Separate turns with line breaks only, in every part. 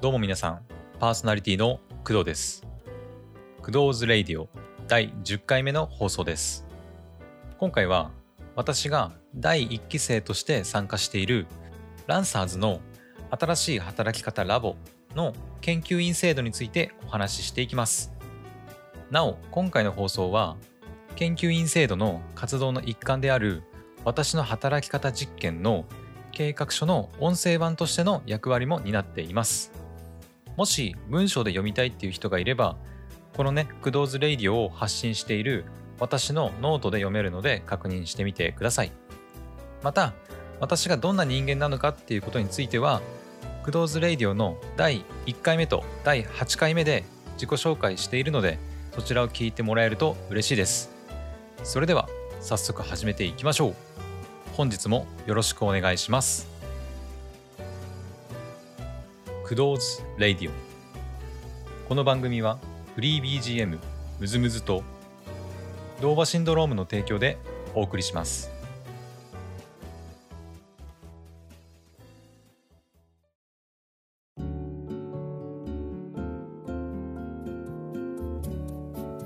どうも皆さん、パーソナリティの工藤です。工藤ズレイディオ第10回目の放送です。今回は私が第1期生として参加しているランサーズの新しい働き方ラボの研究員制度についてお話ししていきます。なお、今回の放送は研究員制度の活動の一環である私の働き方実験の計画書の音声版としての役割も担っています。もし文章で読みたいっていう人がいれば、このね、クドーズレイディオを発信している私のノートで読めるので確認してみてください。また、私がどんな人間なのかっていうことについては、クドーズレイディオの第1回目と第8回目で自己紹介しているので、そちらを聞いてもらえると嬉しいです。それでは、早速始めていきましょう。本日もよろしくお願いします。クドーズ・レディオ。この番組はフリー BGM ムズムズとドーバシンドロームの提供でお送りします。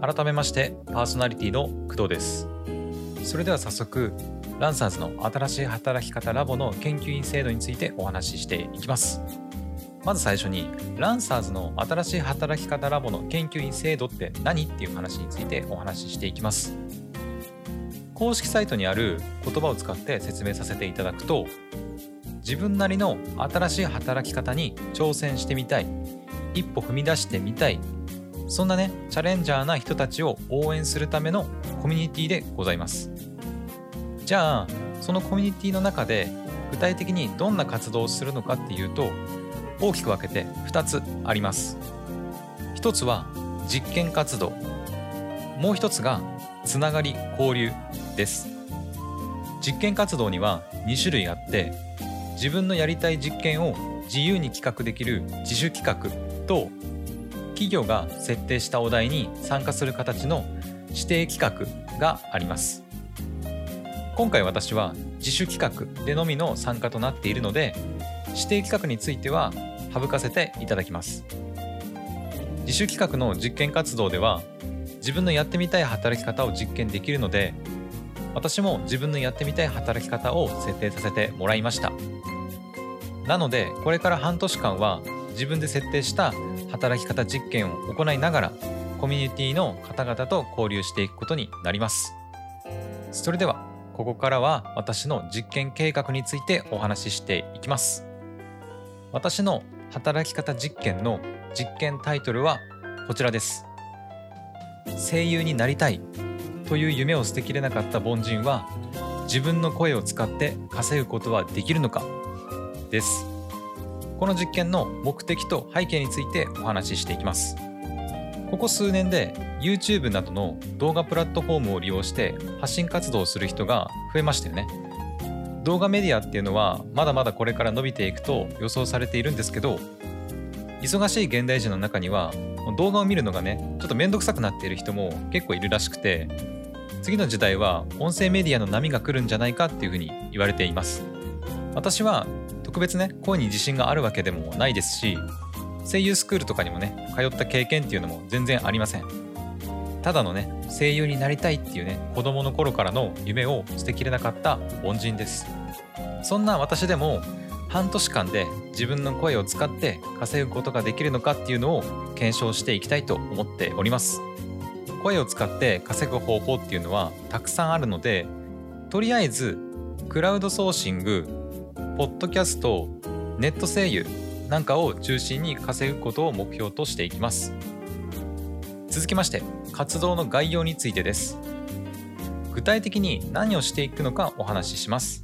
改めましてパーソナリティの工藤です。それでは早速ランサーズの新しい働き方ラボの研究員制度についてお話ししていきます。まず最初にランサーズの新しい働き方ラボの研究員制度って何っていう話についてお話ししていきます。公式サイトにある言葉を使って説明させていただくと自分なりの新しい働き方に挑戦してみたい一歩踏み出してみたいそんなねチャレンジャーな人たちを応援するためのコミュニティでございます。じゃあそのコミュニティの中で具体的にどんな活動をするのかっていうと大きく分けて2つあります。1つは実験活動。もう1つがつながり交流です。実験活動には2種類あって自分のやりたい実験を自由に企画できる自主企画と企業が設定したお題に参加する形の指定企画があります。今回私は自主企画でのみの参加となっているので指定企画については省かせていただきます。自主企画の実験活動では自分のやってみたい働き方を実験できるので私も自分のやってみたい働き方を設定させてもらいました。なのでこれから半年間は自分で設定した働き方実験を行いながらコミュニティの方々と交流していくことになります。それではここからは私の実験計画についてお話ししていきます。私の働き方実験の実験タイトルはこちらです。声優になりたいという夢を捨てきれなかった凡人は自分の声を使って稼ぐことはできるのかです。この実験の目的と背景についてお話ししていきます。ここ数年で YouTube などの動画プラットフォームを利用して発信活動をする人が増えましたよね。動画メディアっていうのはまだまだこれから伸びていくと予想されているんですけど忙しい現代人の中には動画を見るのがねちょっと面倒くさくなっている人も結構いるらしくて次の時代は音声メディアの波が来るんじゃないかっていうふうに言われています。私は特別ね声に自信があるわけでもないですし声優スクールとかにもね通った経験っていうのも全然ありません。ただのね声優になりたいっていうね子供の頃からの夢を捨てきれなかった凡人です。そんな私でも半年間で自分の声を使って稼ぐことができるのかっていうのを検証していきたいと思っております。声を使って稼ぐ方法っていうのはたくさんあるのでとりあえずクラウドソーシングポッドキャストネット声優なんかを中心に稼ぐことを目標としていきます。続きまして活動の概要についてです。具体的に何をしていくのかお話しします。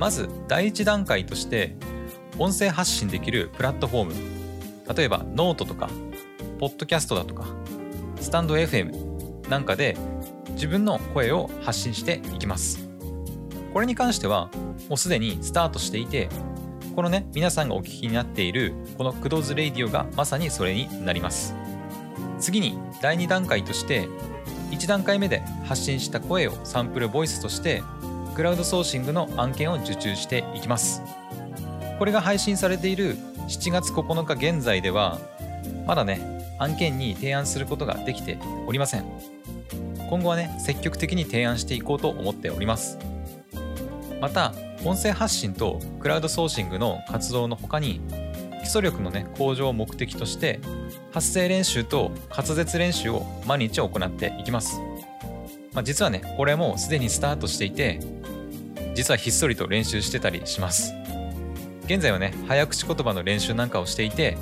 まず第一段階として音声発信できるプラットフォーム。例えばノートとかポッドキャストだとかスタンド FM なんかで自分の声を発信していきます。これに関してはもうすでにスタートしていてこのね皆さんがお聞きになっているこのクドーズレイディオがまさにそれになります。次に第2段階として1段階目で発信した声をサンプルボイスとしてクラウドソーシングの案件を受注していきます。これが配信されている7月9日現在ではまだね案件に提案することができておりません。今後はね積極的に提案していこうと思っております。また音声発信とクラウドソーシングの活動の他に基礎力のね向上を目的として発声練習と滑舌練習を毎日行っていきます、まあ、実はねこれもすでにスタートしていて実はひっそりと練習してたりします。現在はね早口言葉の練習なんかをしていて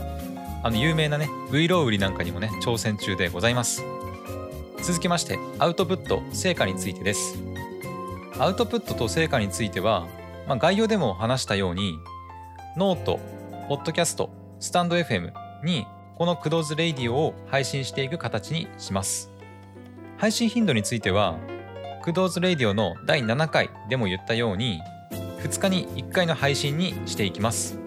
あの有名なね V ロー売りなんかにもね挑戦中でございます。続きましてアウトプット成果についてです。アウトプットと成果については、まあ、概要でも話したようにノート、ポッドキャスト、スタンド FM にこのクドーズレイディオを配信していく形にします。配信頻度についてはクドーズレイディオの第7回でも言ったように2日に1回の配信にしていきます。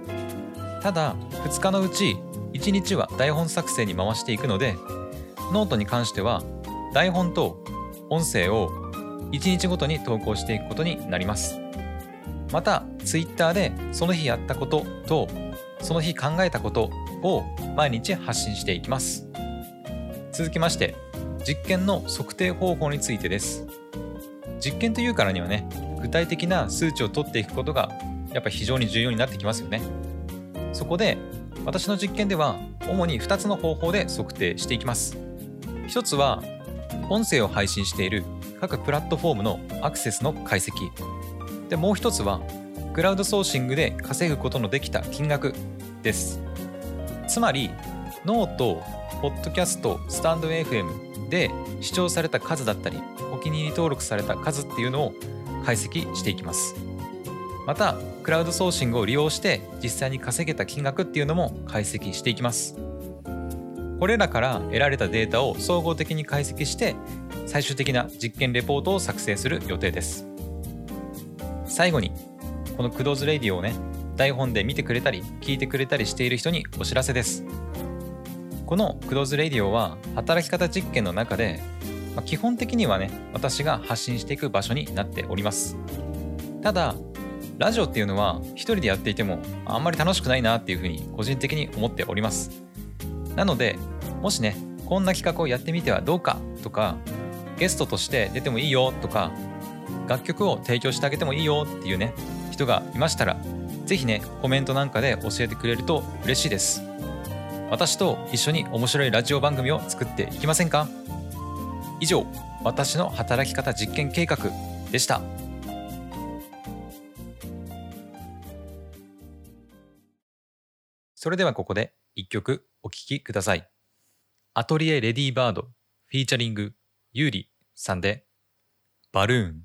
ただ2日のうち1日は台本作成に回していくのでノートに関しては台本と音声を1日ごとに投稿していくことになります。また Twitter でその日やったこととその日考えたことを毎日発信していきます。続きまして実験の測定方法についてです。実験というからにはね具体的な数値を取っていくことがやっぱ非常に重要になってきますよね。そこで私の実験では主に2つの方法で測定していきます。1つは音声を配信している各プラットフォームのアクセスの解析。でもう1つはクラウドソーシングで稼ぐことのできた金額です。つまりノート、ポッドキャスト、スタンド FM で視聴された数だったりお気に入り登録された数っていうのを解析していきます。またクラウドソーシングを利用して実際に稼げた金額っていうのも解析していきます。これらから得られたデータを総合的に解析して最終的な実験レポートを作成する予定です。最後にこのクドーズレディオをね台本で見てくれたり聞いてくれたりしている人にお知らせです。このクドーズレディオは働き方実験の中でまあ、基本的にはね私が発信していく場所になっております。ただラジオっていうのは一人でやっていてもあんまり楽しくないなっていうふうに個人的に思っております。なのでもしねこんな企画をやってみてはどうかとかゲストとして出てもいいよとか楽曲を提供してあげてもいいよっていうね人がいましたら是非ねコメントなんかで教えてくれると嬉しいです。私と一緒に面白いラジオ番組を作っていきませんか？以上私の働き方実験計画でした。それではここで一曲お聴きください。アトリエレディーバードフィーチャリングユーリさんでバルーン。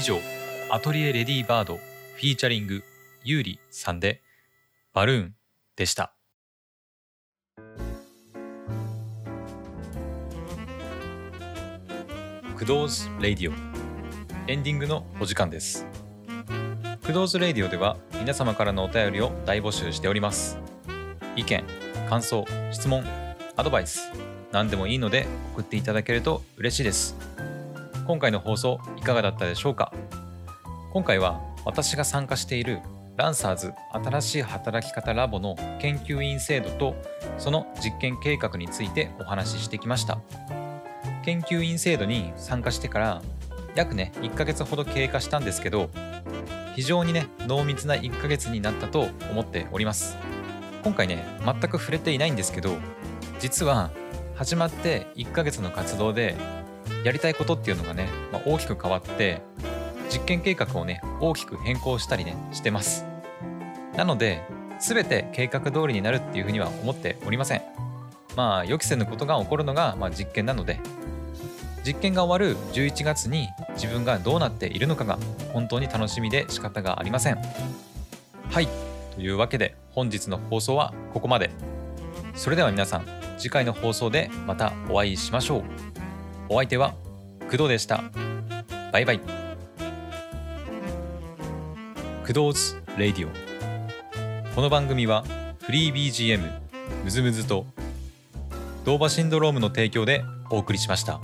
以上
アトリエレディバードフィーチャリングユーリさんでバルーンでした。クドーズレディオ。エンディングのお時間です。クドーズレディオでは皆様からのお便りを大募集しております。意見感想質問アドバイス何でもいいので送っていただけると嬉しいです。今回の放送いかがだったでしょうか？今回は私が参加しているランサーズ新しい働き方ラボの研究員制度とその実験計画についてお話ししてきました。研究員制度に参加してから約ね1ヶ月ほど経過したんですけど非常にね濃密な1ヶ月になったと思っております。今回ね全く触れていないんですけど実は始まって1ヶ月の活動でやりたいことっていうのがね、まあ、大きく変わって実験計画をね大きく変更したりねしてます。なので全て計画通りになるっていうふうには思っておりません。まあ予期せぬことが起こるのが、まあ、実験なので実験が終わる11月に自分がどうなっているのかが本当に楽しみで仕方がありません。はいというわけで本日の放送はここまで。それでは皆さん次回の放送でまたお会いしましょう。お相手は工藤でした。バイバイ。クドーズレイディオ。この番組はフリー BGM ムズムズとドーバシンドロームの提供でお送りしました。